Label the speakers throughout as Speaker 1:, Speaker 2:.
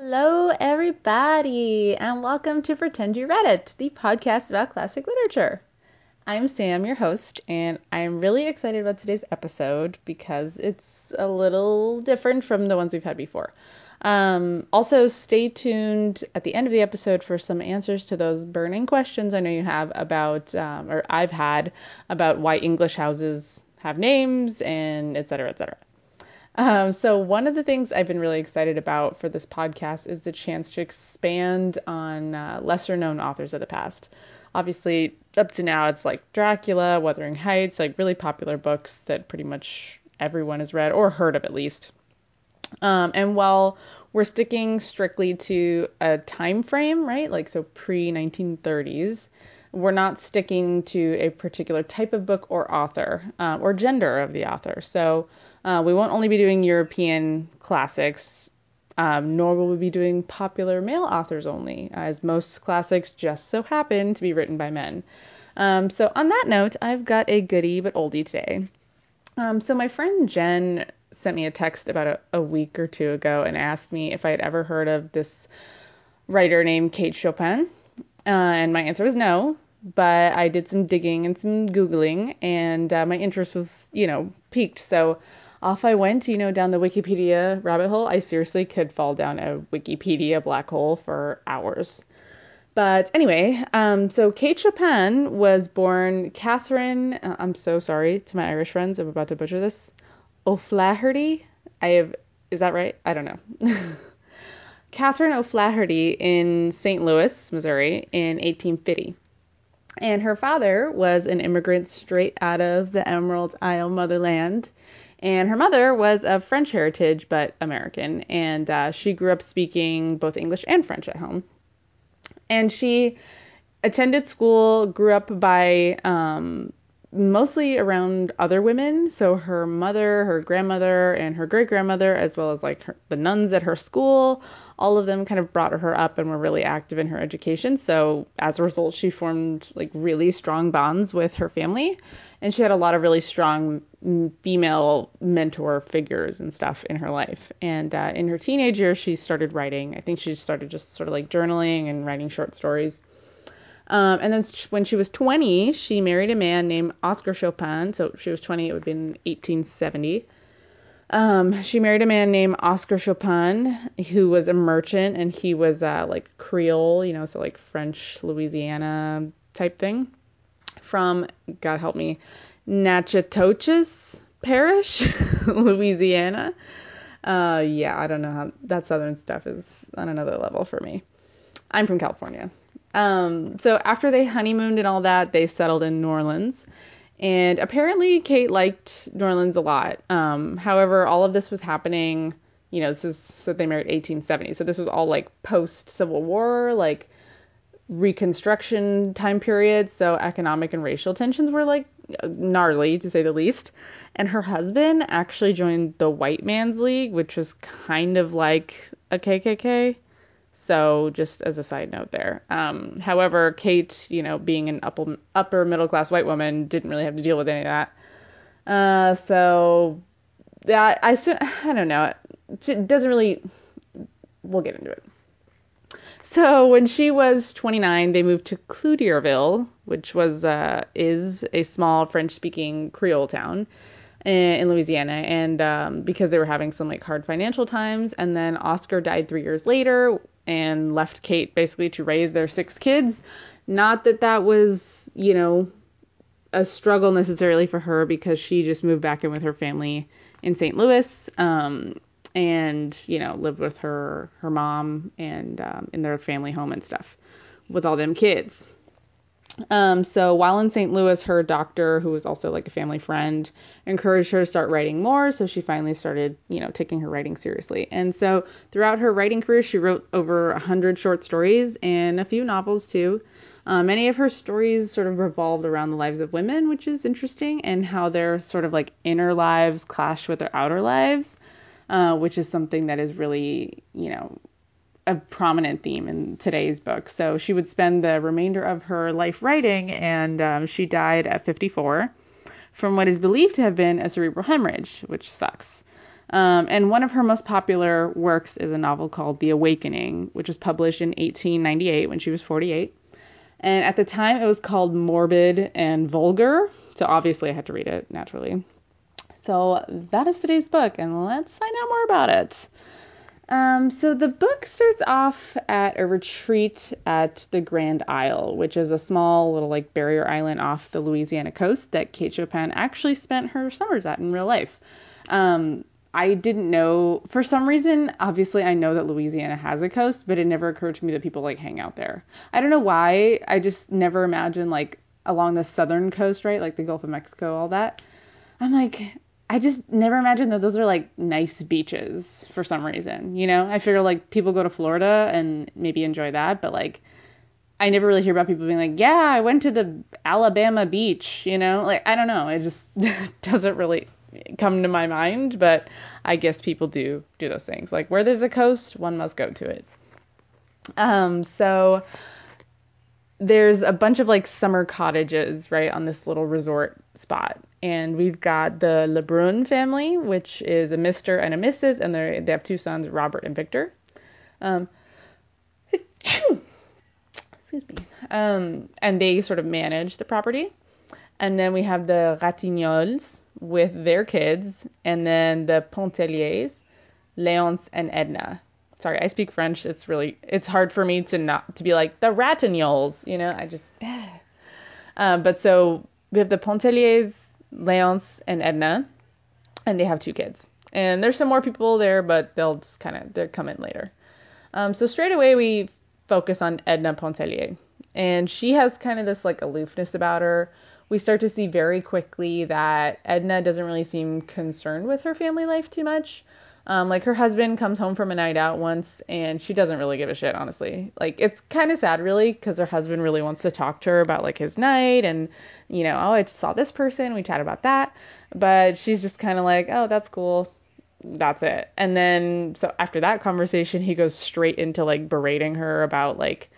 Speaker 1: Hello, everybody, and welcome to Pretend You Read It, the podcast about classic literature. I'm Sam, your host, and I'm really excited about today's episode because it's a little different from the ones we've had before. Um, also, stay tuned at the end of the episode for some answers to those burning questions I know you have about, um, or I've had, about why English houses have names and et cetera, et cetera. Um, so, one of the things I've been really excited about for this podcast is the chance to expand on uh, lesser known authors of the past. Obviously, up to now, it's like Dracula, Wuthering Heights, like really popular books that pretty much everyone has read or heard of at least. Um, and while we're sticking strictly to a time frame, right? Like, so pre 1930s, we're not sticking to a particular type of book or author uh, or gender of the author. So, uh, we won't only be doing European classics, um, nor will we be doing popular male authors only, as most classics just so happen to be written by men. Um, so, on that note, I've got a goodie but oldie today. Um, so, my friend Jen sent me a text about a, a week or two ago and asked me if I had ever heard of this writer named Kate Chopin. Uh, and my answer was no, but I did some digging and some Googling, and uh, my interest was, you know, piqued. So off I went, you know, down the Wikipedia rabbit hole. I seriously could fall down a Wikipedia black hole for hours. But anyway, um, so Kate Chopin was born Catherine. Uh, I'm so sorry to my Irish friends. I'm about to butcher this. O'Flaherty. I have. Is that right? I don't know. Catherine O'Flaherty in St. Louis, Missouri, in 1850. And her father was an immigrant straight out of the Emerald Isle motherland and her mother was of French heritage, but American. And uh, she grew up speaking both English and French at home. And she attended school, grew up by um, mostly around other women. So her mother, her grandmother, and her great grandmother, as well as like her, the nuns at her school, all of them kind of brought her up and were really active in her education. So as a result, she formed like really strong bonds with her family and she had a lot of really strong female mentor figures and stuff in her life. And uh, in her teenage years, she started writing. I think she started just sort of like journaling and writing short stories. Um, and then when she was 20, she married a man named Oscar Chopin. So she was 20, it would have been 1870. Um, she married a man named Oscar Chopin, who was a merchant, and he was uh, like Creole, you know, so like French Louisiana type thing from, God help me, Natchitoches Parish, Louisiana. Uh, yeah, I don't know how that southern stuff is on another level for me. I'm from California. Um, so after they honeymooned and all that, they settled in New Orleans. And apparently, Kate liked New Orleans a lot. Um, however, all of this was happening, you know, this is so they married 1870. So this was all like post Civil War, like Reconstruction time period, so economic and racial tensions were like gnarly to say the least. And her husband actually joined the White Man's League, which was kind of like a KKK. So, just as a side note there. Um, however, Kate, you know, being an upper, upper middle class white woman, didn't really have to deal with any of that. Uh, so, that I, I don't know. It doesn't really. We'll get into it. So when she was 29, they moved to Cloutierville, which was uh, is a small French-speaking Creole town in Louisiana, and um, because they were having some like hard financial times, and then Oscar died three years later and left Kate basically to raise their six kids. Not that that was you know a struggle necessarily for her because she just moved back in with her family in St. Louis. Um, and you know lived with her her mom and um, in their family home and stuff with all them kids. Um, so while in st louis her doctor who was also like a family friend encouraged her to start writing more so she finally started you know taking her writing seriously. And so throughout her writing career she wrote over 100 short stories and a few novels too. Uh, many of her stories sort of revolved around the lives of women which is interesting and how their sort of like inner lives clash with their outer lives uh, which is something that is really, you know, a prominent theme in today's book. So she would spend the remainder of her life writing, and um, she died at 54 from what is believed to have been a cerebral hemorrhage, which sucks. Um, and one of her most popular works is a novel called The Awakening, which was published in 1898 when she was 48. And at the time, it was called Morbid and Vulgar. So obviously, I had to read it naturally. So that is today's book, and let's find out more about it. Um, so the book starts off at a retreat at the Grand Isle, which is a small little like barrier island off the Louisiana coast that Kate Chopin actually spent her summers at in real life. Um, I didn't know for some reason. Obviously, I know that Louisiana has a coast, but it never occurred to me that people like hang out there. I don't know why. I just never imagined like along the southern coast, right, like the Gulf of Mexico, all that. I'm like, I just never imagined that those are like nice beaches for some reason. You know, I figure like people go to Florida and maybe enjoy that, but like I never really hear about people being like, yeah, I went to the Alabama beach, you know? Like, I don't know. It just doesn't really come to my mind, but I guess people do do those things. Like, where there's a coast, one must go to it. Um, so there's a bunch of like summer cottages right on this little resort spot and we've got the lebrun family which is a mr and a mrs and they have two sons robert and victor. Um, excuse me. Um, and they sort of manage the property. And then we have the ratignolles with their kids and then the pontelliers leonce and edna. Sorry, I speak French. It's really it's hard for me to not to be like the Ratignolles, you know. I just, uh, but so we have the Pontelliers, Leonce, and Edna, and they have two kids. And there's some more people there, but they'll just kind of they're coming later. Um, so straight away we focus on Edna Pontellier, and she has kind of this like aloofness about her. We start to see very quickly that Edna doesn't really seem concerned with her family life too much. Um, like her husband comes home from a night out once and she doesn't really give a shit, honestly. Like it's kind of sad, really, because her husband really wants to talk to her about like his night and, you know, oh, I saw this person, we chat about that. But she's just kind of like, oh, that's cool. That's it. And then, so after that conversation, he goes straight into like berating her about like,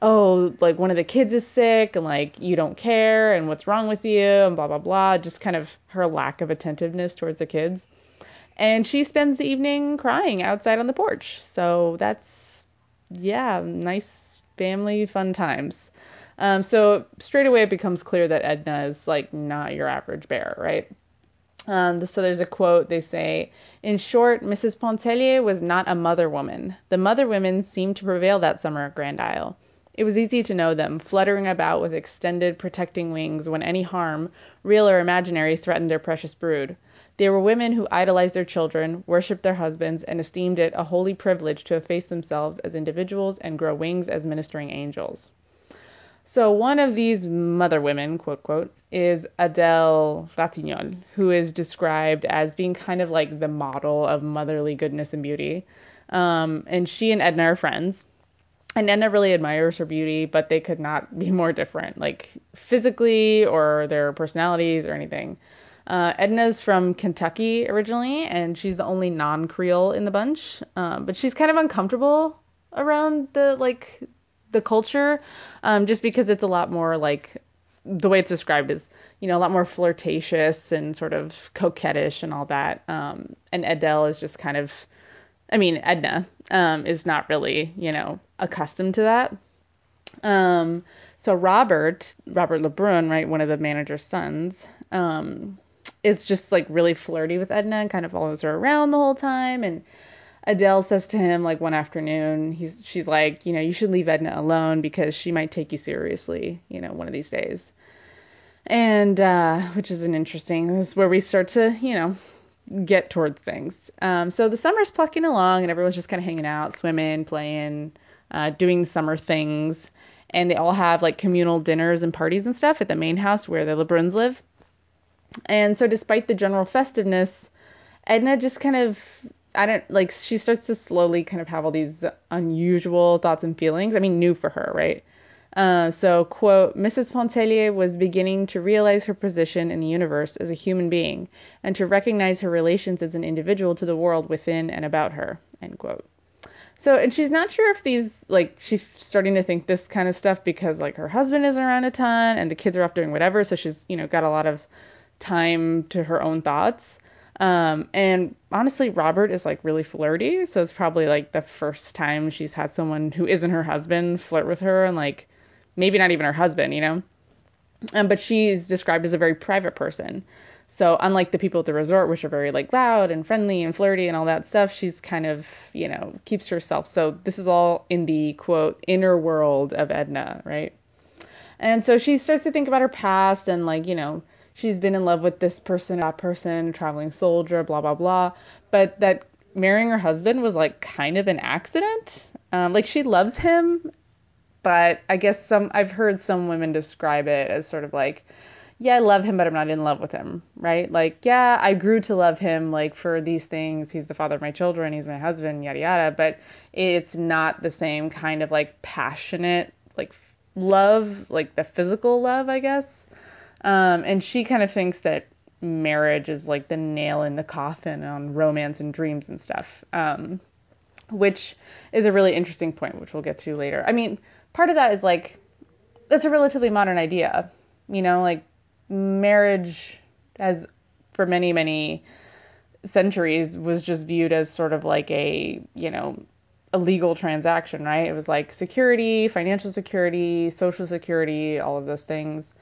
Speaker 1: oh, like one of the kids is sick and like you don't care and what's wrong with you and blah, blah, blah. Just kind of her lack of attentiveness towards the kids and she spends the evening crying outside on the porch. So that's, yeah, nice family fun times. Um, so straight away it becomes clear that Edna is like not your average bear, right? Um, so there's a quote they say, in short, Mrs. Pontellier was not a mother woman. The mother women seemed to prevail that summer at Grand Isle. It was easy to know them, fluttering about with extended, protecting wings when any harm, real or imaginary, threatened their precious brood. They were women who idolized their children, worshipped their husbands, and esteemed it a holy privilege to efface themselves as individuals and grow wings as ministering angels. So one of these mother women, quote quote, is Adele Ratignolle, who is described as being kind of like the model of motherly goodness and beauty. Um, and she and Edna are friends. And Edna really admires her beauty, but they could not be more different, like physically or their personalities or anything. Uh, Edna's from Kentucky originally, and she's the only non-Creole in the bunch. Um, but she's kind of uncomfortable around the like the culture, um, just because it's a lot more like the way it's described is you know a lot more flirtatious and sort of coquettish and all that. Um, and Adele is just kind of, I mean Edna um, is not really you know accustomed to that. Um, so Robert, Robert Lebrun, right, one of the manager's sons, um, is just like really flirty with Edna and kind of follows her around the whole time. And Adele says to him like one afternoon, he's she's like, you know, you should leave Edna alone because she might take you seriously, you know, one of these days. And uh, which is an interesting. This is where we start to, you know, get towards things. Um, so the summer's plucking along, and everyone's just kind of hanging out, swimming, playing, uh, doing summer things, and they all have like communal dinners and parties and stuff at the main house where the Lebruns live. And so, despite the general festiveness, Edna just kind of, I don't like, she starts to slowly kind of have all these unusual thoughts and feelings. I mean, new for her, right? Uh, so, quote, Mrs. Pontellier was beginning to realize her position in the universe as a human being and to recognize her relations as an individual to the world within and about her, end quote. So, and she's not sure if these, like, she's starting to think this kind of stuff because, like, her husband isn't around a ton and the kids are off doing whatever. So she's, you know, got a lot of time to her own thoughts. Um, and honestly, Robert is like really flirty. So it's probably like the first time she's had someone who isn't her husband flirt with her and like maybe not even her husband, you know? Um, but she's described as a very private person. So unlike the people at the resort, which are very like loud and friendly and flirty and all that stuff, she's kind of, you know, keeps herself. So this is all in the quote inner world of Edna, right? And so she starts to think about her past and like, you know, she's been in love with this person, that person, traveling soldier, blah, blah, blah. But that marrying her husband was like kind of an accident. Um, like she loves him, but I guess some, I've heard some women describe it as sort of like, yeah, I love him, but I'm not in love with him, right? Like, yeah, I grew to love him, like, for these things. He's the father of my children, he's my husband, yada, yada. But it's not the same kind of like passionate, like, love, like the physical love, I guess. Um, and she kind of thinks that marriage is like the nail in the coffin on romance and dreams and stuff, um, which is a really interesting point, which we'll get to later. I mean, part of that is like, that's a relatively modern idea, you know, like marriage as for many, many centuries was just viewed as sort of like a, you know, a legal transaction, right? It was like security, financial security, social security, all of those things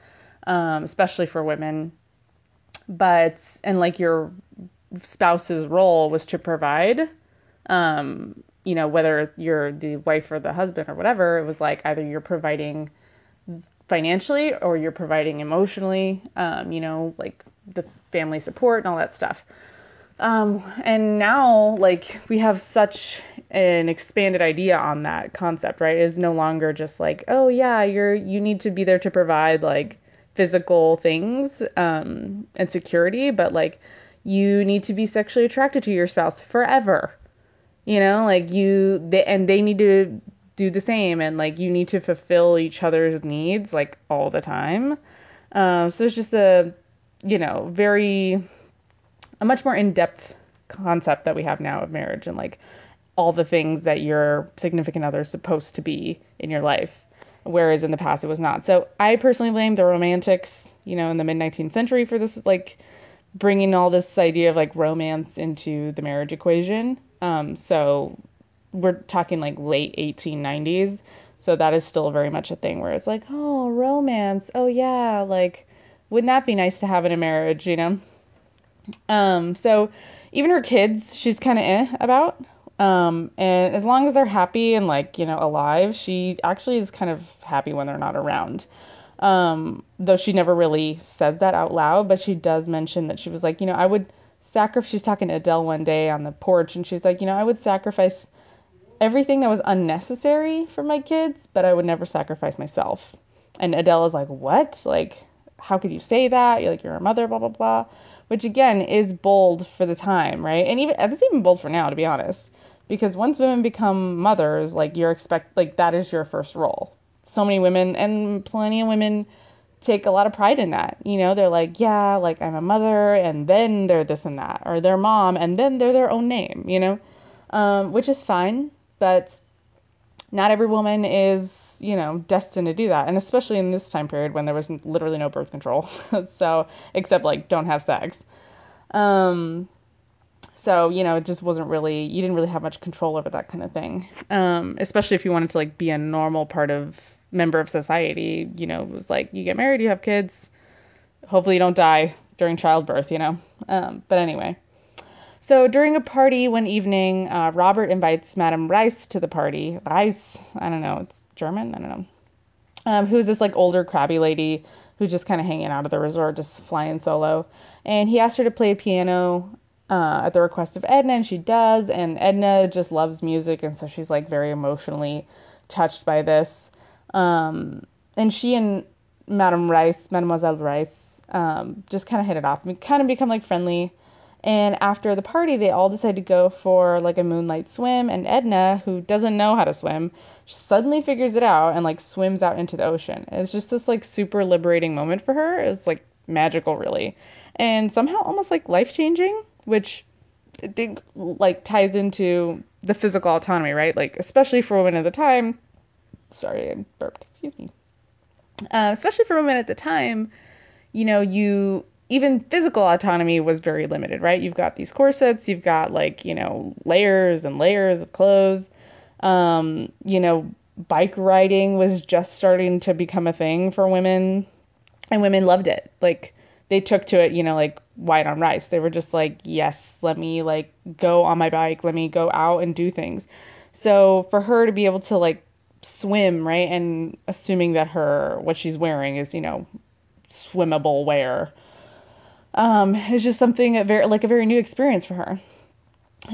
Speaker 1: um, especially for women. But, and like your spouse's role was to provide, um, you know, whether you're the wife or the husband or whatever, it was like either you're providing financially or you're providing emotionally, um, you know, like the family support and all that stuff. Um, and now, like, we have such an expanded idea on that concept, right? Is no longer just like, oh yeah, you're you need to be there to provide like physical things um, and security, but like you need to be sexually attracted to your spouse forever. You know, like you they and they need to do the same and like you need to fulfill each other's needs like all the time. Um, so it's just a you know, very a much more in-depth concept that we have now of marriage and like all the things that your significant other is supposed to be in your life whereas in the past it was not. So I personally blame the romantics, you know, in the mid 19th century for this, like bringing all this idea of like romance into the marriage equation. Um, so we're talking like late 1890s. So that is still very much a thing where it's like, oh, romance. Oh, yeah. Like, wouldn't that be nice to have in a marriage, you know? Um, so even her kids, she's kind of eh about. Um, and as long as they're happy and like, you know, alive, she actually is kind of happy when they're not around. Um, though she never really says that out loud, but she does mention that she was like, you know, I would sacrifice, she's talking to Adele one day on the porch and she's like, you know, I would sacrifice everything that was unnecessary for my kids, but I would never sacrifice myself. And Adele is like, what? Like, how could you say that? You're like, you're a mother, blah, blah, blah. Which again is bold for the time, right? And even, it's even bold for now, to be honest because once women become mothers, like you're expect like that is your first role. So many women and plenty of women take a lot of pride in that. You know, they're like, yeah, like I'm a mother, and then they're this and that, or their mom, and then they're their own name. You know, um, which is fine, but not every woman is, you know, destined to do that, and especially in this time period when there was literally no birth control. so, except like don't have sex. Um, so, you know, it just wasn't really, you didn't really have much control over that kind of thing. Um, especially if you wanted to like be a normal part of member of society, you know, it was like you get married, you have kids, hopefully you don't die during childbirth, you know. Um, but anyway. So during a party one evening, uh, Robert invites Madame Reisz to the party. Reisz, I don't know, it's German, I don't know. Um, who's this like older crabby lady who's just kind of hanging out at the resort, just flying solo. And he asked her to play piano uh, at the request of Edna, and she does. And Edna just loves music, and so she's like very emotionally touched by this. Um, and she and Madame Reisz, Mademoiselle Reisz, um, just kind of hit it off, and kind of become like friendly. And after the party, they all decide to go for like a moonlight swim. And Edna, who doesn't know how to swim, suddenly figures it out and like swims out into the ocean. It's just this like super liberating moment for her. It's like magical, really, and somehow almost like life changing which I think like ties into the physical autonomy, right? Like especially for women at the time. Sorry, I burped. Excuse me. Uh, especially for women at the time, you know, you even physical autonomy was very limited, right? You've got these corsets, you've got like, you know, layers and layers of clothes. Um, you know, bike riding was just starting to become a thing for women, and women loved it. Like, they took to it, you know, like white on rice. They were just like, yes, let me like go on my bike, let me go out and do things. So for her to be able to like swim, right, and assuming that her what she's wearing is, you know, swimmable wear, um, is just something a very like a very new experience for her.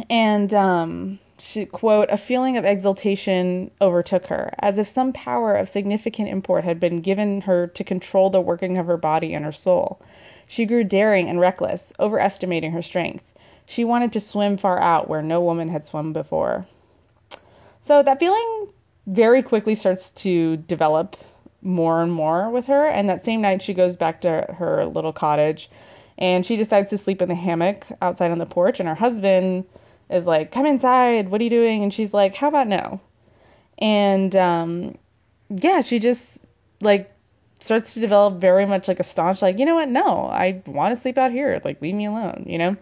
Speaker 1: And um, she quote a feeling of exultation overtook her as if some power of significant import had been given her to control the working of her body and her soul she grew daring and reckless overestimating her strength she wanted to swim far out where no woman had swum before so that feeling very quickly starts to develop more and more with her and that same night she goes back to her little cottage and she decides to sleep in the hammock outside on the porch and her husband is like, come inside. What are you doing? And she's like, how about no? And um, yeah, she just like starts to develop very much like a staunch, like, you know what? No, I want to sleep out here. Like, leave me alone, you know?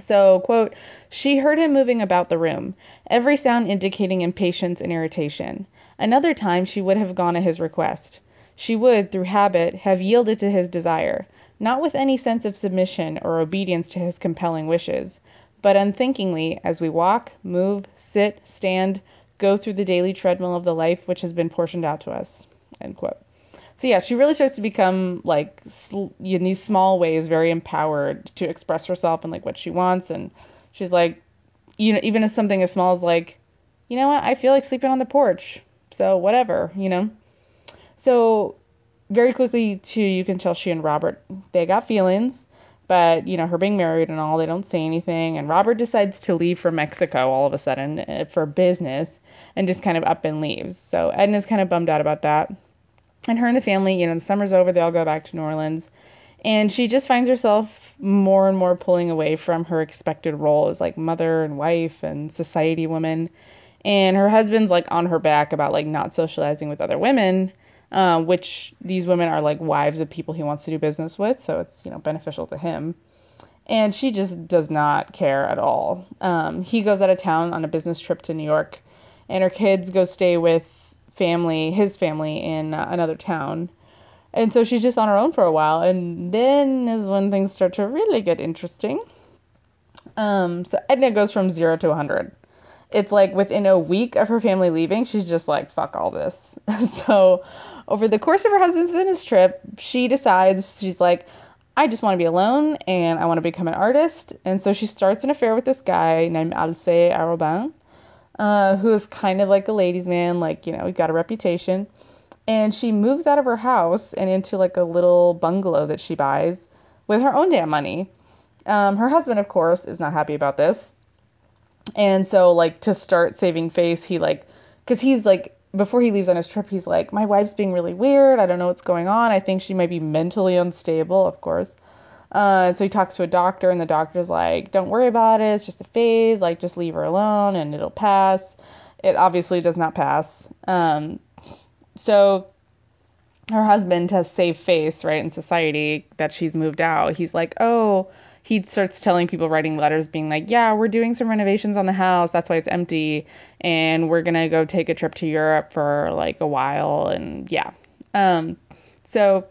Speaker 1: So, quote, she heard him moving about the room, every sound indicating impatience and irritation. Another time she would have gone at his request. She would, through habit, have yielded to his desire, not with any sense of submission or obedience to his compelling wishes, but unthinkingly as we walk, move, sit, stand, go through the daily treadmill of the life which has been portioned out to us. End quote. So yeah, she really starts to become like in these small ways very empowered to express herself and like what she wants, and she's like, you know, even as something as small as like, you know what, I feel like sleeping on the porch, so whatever, you know. So very quickly too, you can tell she and Robert they got feelings. But you know her being married and all they don't say anything. And robert decides to leave for mexico all of a sudden uh, for business and just kind of up and leaves. So edna's kind of bummed out about that and her and the family you know the summer's over they all go back to new orleans and she just finds herself more and more pulling away from her expected role as like mother and wife and society woman and her husband's like on her back about like not socializing with other women uh, which these women are like wives of people he wants to do business with, so it's you know beneficial to him. And she just does not care at all. Um, he goes out of town on a business trip to New York, and her kids go stay with family, his family in uh, another town. And so she's just on her own for a while, and then is when things start to really get interesting. Um, so Edna goes from zero to 100 it's like within a week of her family leaving, she's just like, fuck all this. so over the course of her husband's business trip, she decides she's like, I just want to be alone and I want to become an artist. And so she starts an affair with this guy named Alcée Arobin, uh, who is kind of like a ladies' man, like, you know, he got a reputation. And she moves out of her house and into like a little bungalow that she buys with her own damn money. Um, her husband, of course, is not happy about this. And so, like, to start saving face, he, like, because he's like, before he leaves on his trip, he's like, My wife's being really weird. I don't know what's going on. I think she might be mentally unstable, of course. Uh, so he talks to a doctor, and the doctor's like, Don't worry about it. It's just a phase. Like, just leave her alone and it'll pass. It obviously does not pass. Um, so her husband has saved face, right, in society that she's moved out. He's like, Oh, he starts telling people writing letters being like yeah we're doing some renovations on the house that's why it's empty and we're gonna go take a trip to europe for like a while and yeah um so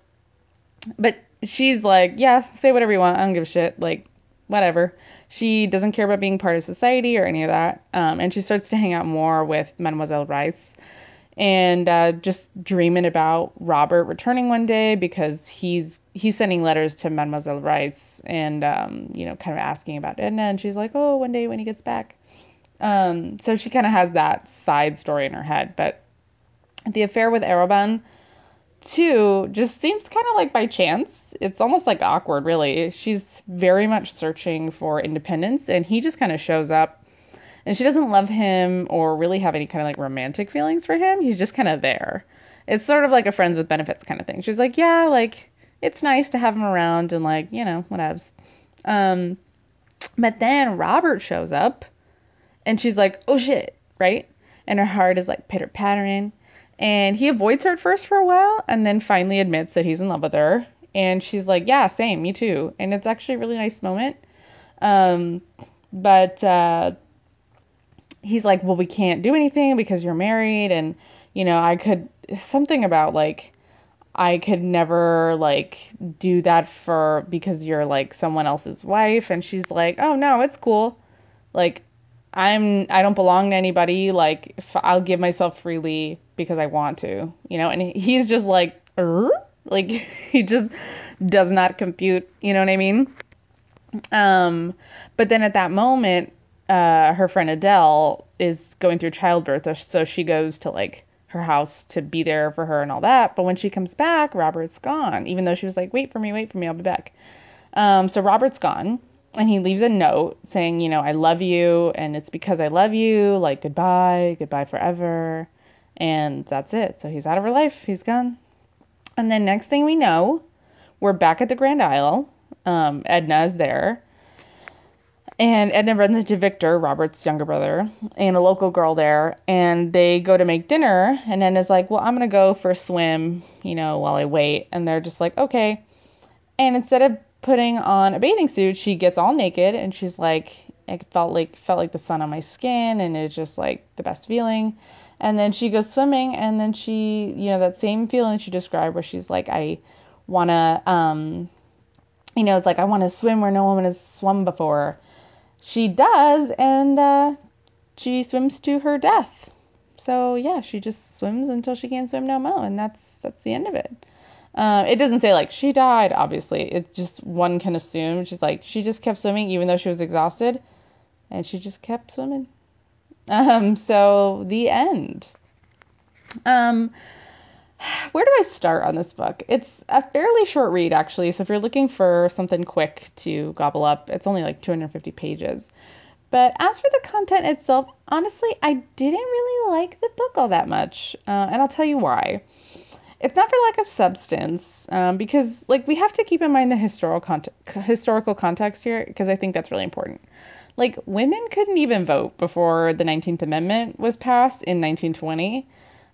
Speaker 1: but she's like yeah say whatever you want. I don't give a shit. Like whatever. She doesn't care about being part of society or any of that um, and she starts to hang out more with mademoiselle Reisz and uh, just dreaming about Robert returning one day because he's he's sending letters to Mademoiselle Reisz and um, you know kind of asking about Edna and she's like oh one day when he gets back. Um, so she kind of has that side story in her head but the affair with Arobin too just seems kind of like by chance it's almost like awkward really she's very much searching for independence and he just kind of shows up and she doesn't love him or really have any kind of like romantic feelings for him. He's just kind of there. It's sort of like a friends with benefits kind of thing. She's like, yeah, like it's nice to have him around and like, you know, whatevs. Um, but then Robert shows up and she's like, oh shit, right? And her heart is like pitter pattering. And he avoids her at first for a while and then finally admits that he's in love with her. And she's like, yeah, same, me too. And it's actually a really nice moment. Um, but uh, he's like, well, we can't do anything because you're married. And, you know, I could, something about like, I could never like do that for because you're like someone else's wife. And she's like, oh no, it's cool. Like, I'm I don't belong to anybody. Like I'll give myself freely because I want to, you know. And he's just like, like he just does not compute. You know what I mean? Um, but then at that moment, uh, her friend Adele is going through childbirth, so she goes to like her house to be there for her and all that. But when she comes back, Robert's gone. Even though she was like, "Wait for me, wait for me, I'll be back." Um, so Robert's gone and he leaves a note saying, you know, I love you and it's because I love you, like goodbye, goodbye forever. And that's it. So he's out of her life. He's gone. And then next thing we know, we're back at the Grand Isle. Um, Edna is there. And Edna runs into Victor, Robert's younger brother, and a local girl there. And they go to make dinner. And Edna's like, Well, I'm going to go for a swim, you know, while I wait. And they're just like, Okay. And instead of putting on a bathing suit, she gets all naked and she's like, it felt like felt like the sun on my skin and it's just like the best feeling. And then she goes swimming and then she, you know, that same feeling she described where she's like, I wanna um you know, it's like I wanna swim where no one has swum before. She does and uh she swims to her death. So yeah, she just swims until she can't swim no more, and that's that's the end of it. Uh, it doesn't say like she died, obviously. It just one can assume she's like she just kept swimming even though she was exhausted, and she just kept swimming. Um, so the end. Um, where do I start on this book? It's a fairly short read, actually. So if you're looking for something quick to gobble up, it's only like 250 pages. But as for the content itself, honestly, I didn't really like the book all that much, uh, and I'll tell you why it's not for lack of substance um, because like we have to keep in mind the historical context, historical context here because I think that's really important. Like women couldn't even vote before the 19th Amendment was passed in 1920,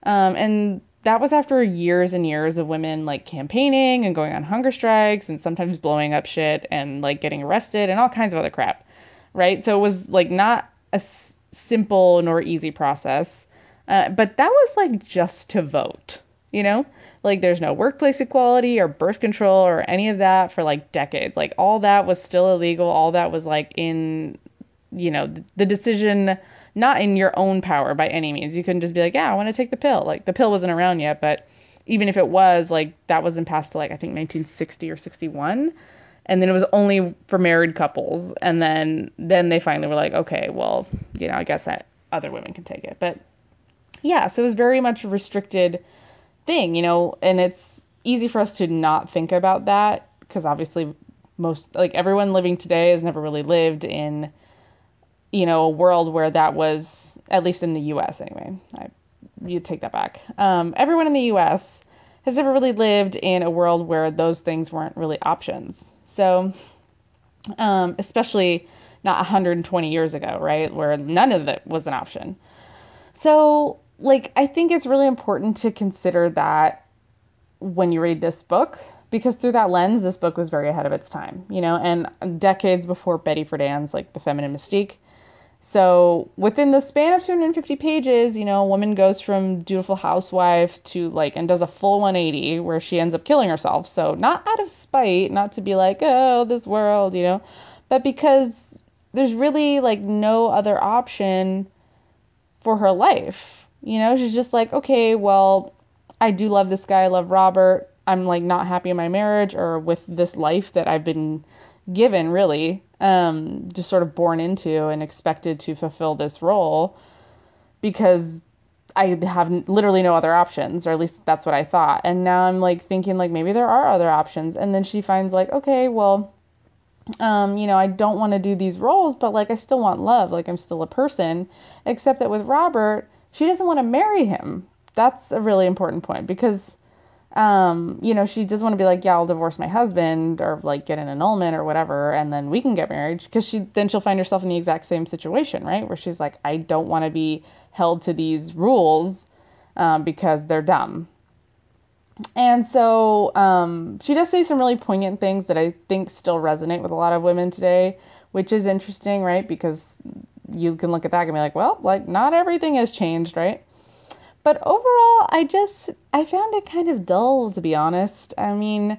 Speaker 1: um, and that was after years and years of women like campaigning and going on hunger strikes and sometimes blowing up shit and like getting arrested and all kinds of other crap, right? So it was like not a s- simple nor easy process, uh, but that was like just to vote you know? Like there's no workplace equality or birth control or any of that for like decades. Like all that was still illegal. All that was like in, you know, the decision not in your own power by any means. You couldn't just be like, yeah, I want to take the pill. Like the pill wasn't around yet, but even if it was, like that wasn't passed to like I think 1960 or 61 and then it was only for married couples and then then they finally were like okay well you know i guess that other women can take it but yeah so it was very much restricted thing, you know, and it's easy for us to not think about that because obviously most like everyone living today has never really lived in you know a world where that was at least in the US anyway. I you take that back. Um, everyone in the US has never really lived in a world where those things weren't really options. So um, especially not 120 years ago, right, where none of it was an option. So like I think it's really important to consider that when you read this book because through that lens this book was very ahead of its time, you know, and decades before Betty Friedan's like The Feminine Mystique. So within the span of 250 pages, you know, a woman goes from dutiful housewife to like and does a full 180 where she ends up killing herself. So not out of spite, not to be like, oh, this world, you know, but because there's really like no other option for her life you know, she's just like, okay, well, I do love this guy. I love Robert. I'm like not happy in my marriage or with this life that I've been given, really, um, just sort of born into and expected to fulfill this role because I have literally no other options, or at least that's what I thought. And now I'm like thinking like maybe there are other options. And then she finds like, okay, well, um, you know, I don't want to do these roles, but like I still want love, like I'm still a person. Except that with Robert, she doesn't want to marry him. That's a really important point because um, you know, she doesn't want to be like, yeah, I'll divorce my husband or like get an annulment or whatever, and then we can get married. Because she then she'll find herself in the exact same situation, right? Where she's like, I don't want to be held to these rules um, because they're dumb. and so um, she does say some really poignant things that I think still resonate with a lot of women today, which is interesting, right? Because you can look at that and be like, well, like not everything has changed, right? But overall, I just I found it kind of dull to be honest. I mean,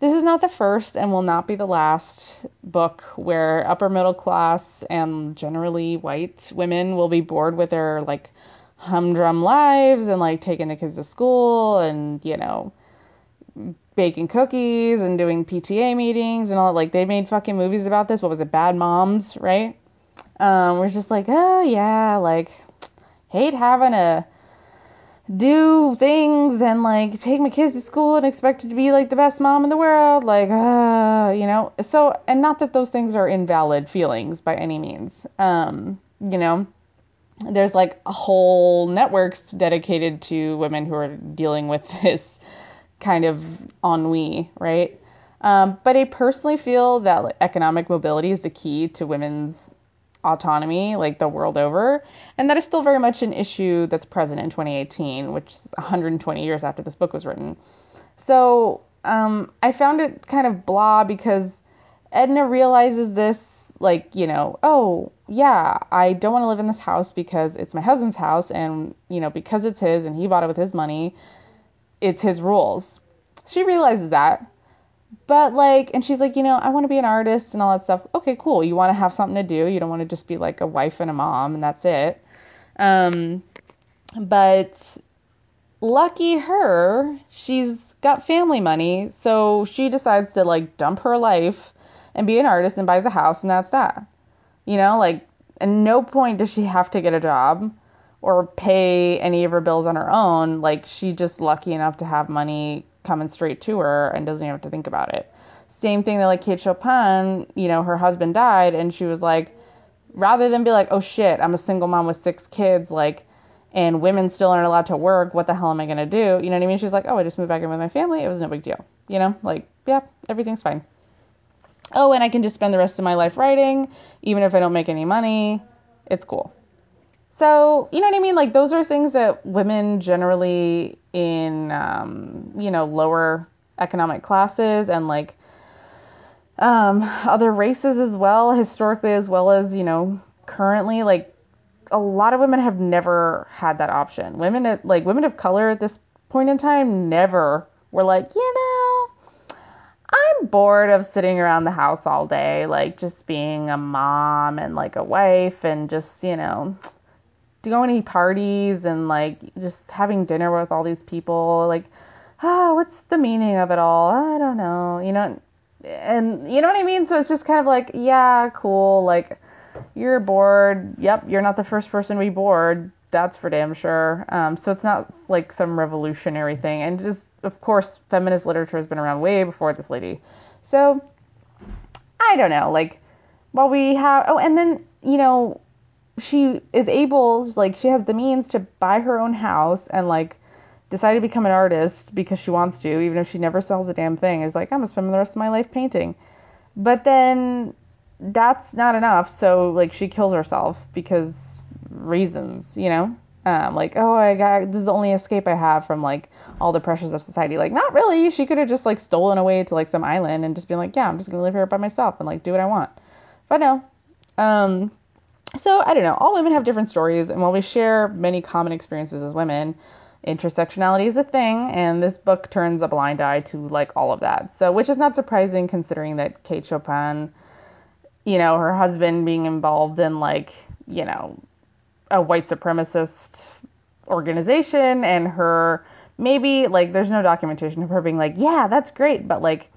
Speaker 1: this is not the first and will not be the last book where upper middle class and generally white women will be bored with their like humdrum lives and like taking the kids to school and, you know, baking cookies and doing PTA meetings and all like they made fucking movies about this. What was it? Bad Moms, right? Um, we're just like, oh yeah, like hate having to do things and like take my kids to school and expect to be like the best mom in the world like uh you know? So and not that those things are invalid feelings by any means um you know? There's like whole networks dedicated to women who are dealing with this kind of ennui right? Um, but i personally feel that economic mobility is the key to women's autonomy like the world over. And that is still very much an issue that's present in 2018 which is 120 years after this book was written. So um, i found it kind of blah because edna realizes this like you know oh yeah i don't want to live in this house because it's my husband's house and you know because it's his and he bought it with his money it's his rules. She realizes that but like and she's like you know i want to be an artist and all that stuff. Okay cool. You want to have something to do. You don't want to just be like a wife and a mom and that's it. Um but lucky her she's got family money so she decides to like dump her life and be an artist and buys a house and that's that. You know like at no point does she have to get a job or pay any of her bills on her own. Like she's just lucky enough to have money coming straight to her and doesn't even have to think about it. Same thing that like Kate Chopin, you know, her husband died and she was like, rather than be like, oh shit, I'm a single mom with six kids, like, and women still aren't allowed to work, what the hell am I gonna do? You know what I mean? She's like, oh, I just moved back in with my family. It was no big deal. You know, like, yeah, everything's fine. Oh, and I can just spend the rest of my life writing, even if I don't make any money. It's cool. So, you know what I mean? Like, those are things that women generally in, um, you know, lower economic classes and like um, other races as well, historically, as well as, you know, currently, like, a lot of women have never had that option. Women, like, women of color at this point in time never were like, you know, I'm bored of sitting around the house all day, like, just being a mom and like a wife and just, you know, going to parties and like just having dinner with all these people? Like oh what's the meaning of it all? I don't know you know? And you know what i mean? So it's just kind of like yeah cool like you're bored. Yep you're not the first person to be bored. That's for damn sure. Um, so it's not like some revolutionary thing. And just of course feminist literature has been around way before this lady. So i don't know like while we have oh and then you know she is able like she has the means to buy her own house and like decide to become an artist because she wants to even if she never sells a damn thing. Is like i'm gonna spend the rest of my life painting. But then that's not enough. So like she kills herself because reasons you know? Um, like oh i got this is the only escape i have from like all the pressures of society. Like not really. She could have just like stolen away to like some island and just been like yeah i'm just gonna live here by myself and like do what i want. But no. Um so I don't know. All women have different stories, and while we share many common experiences as women, intersectionality is a thing, and this book turns a blind eye to like all of that. So, which is not surprising considering that Kate Chopin, you know, her husband being involved in like, you know, a white supremacist organization, and her maybe like there's no documentation of her being like, yeah, that's great, but like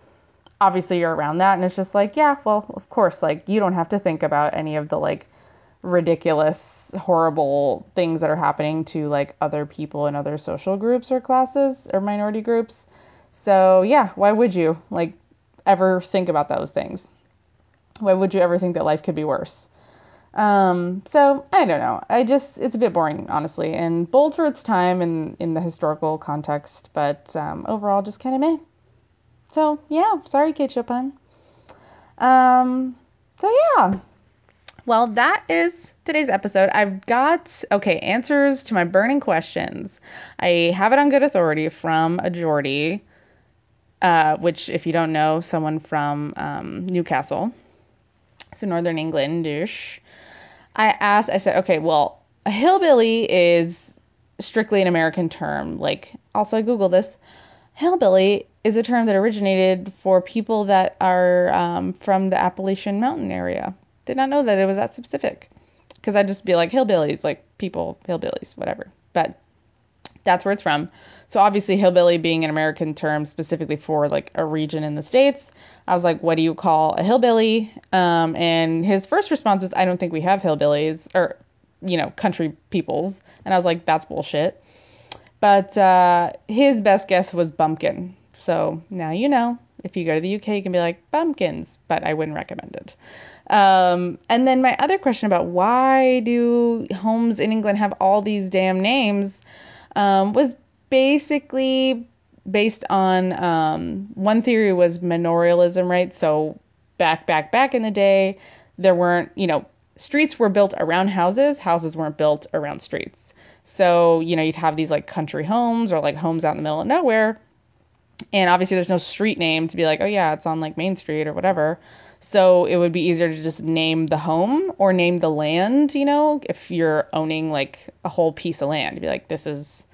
Speaker 1: obviously you're around that, and it's just like, yeah, well, of course, like you don't have to think about any of the like ridiculous, horrible things that are happening to like other people in other social groups or classes or minority groups. So, yeah, why would you like ever think about those things? Why would you ever think that life could be worse? Um, so I don't know. I just it's a bit boring, honestly, and bold for its time and in the historical context, but um, overall just kind of meh. So yeah, sorry, Kate Chopin. Um, so yeah, Well, that is today's episode. I've got, okay, answers to my burning questions. I have it on good authority from a Geordie, uh, which, if you don't know, someone from um, Newcastle, so Northern Englandish. I asked, I said, okay, well, a hillbilly is strictly an American term. Like, also, I Google this. Hillbilly is a term that originated for people that are um, from the Appalachian Mountain area. Did not know that it was that specific. Because I'd just be like, hillbillies, like people, hillbillies, whatever. But that's where it's from. So obviously, hillbilly being an American term specifically for like a region in the states, I was like, "What do you call a hillbilly?" Um, and his first response was, "I don't think we have hillbillies or you know country peoples." And I was like, "That's bullshit." But uh, his best guess was bumpkin. So now you know. If you go to the UK, you can be like bumpkins, but I wouldn't recommend it. Um, and then my other question about why do homes in England have all these damn names um, was basically based on um, one theory was manorialism, right? So back, back, back in the day, there weren't, you know, streets were built around houses, houses weren't built around streets. So, you know, you'd have these like country homes or like homes out in the middle of nowhere. And obviously, there's no street name to be like, oh, yeah, it's on like Main Street or whatever. So it would be easier to just name the home or name the land, you know, if you're owning like a whole piece of land. You'd be like, this is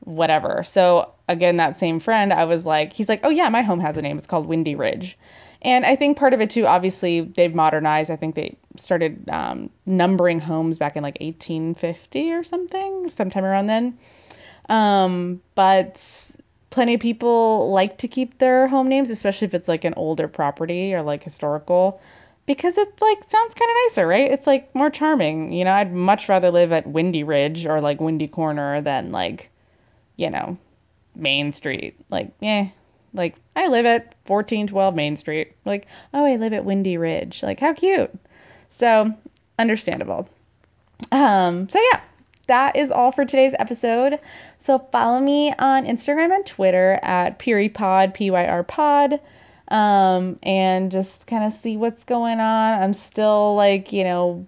Speaker 1: whatever. So again, that same friend, I was like, he's like, oh yeah, my home has a name. It's called Windy Ridge. And I think part of it too, obviously, they've modernized. I think they started um, numbering homes back in like 1850 or something, sometime around then. Um, but plenty of people like to keep their home names, especially if it's like an older property or like historical, because it like sounds kind of nicer, right? It's like more charming. You know, I'd much rather live at Windy Ridge or like Windy Corner than like, you know, Main Street. Like, yeah, like I live at 1412 Main Street. Like, oh, I live at Windy Ridge. Like, how cute. So, understandable. Um, so yeah, that is all for today's episode. So follow me on Instagram and Twitter at PyriPod, P-Y-R pod. Um, and just kind of see what's going on. I'm still like, you know,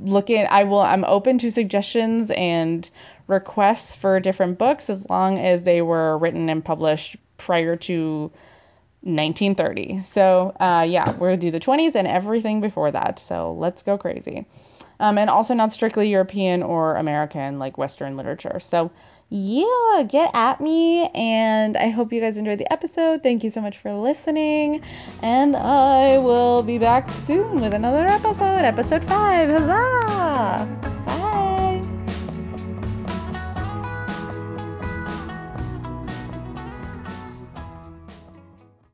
Speaker 1: looking I will I'm open to suggestions and requests for different books as long as they were written and published prior to 1930. So, uh, yeah, we're gonna do the 20s and everything before that. So let's go crazy um, and also not strictly European or American, like Western literature. So, yeah, get at me. And I hope you guys enjoyed the episode. Thank you so much for listening. And I will be back soon with another episode, episode five. Huzzah!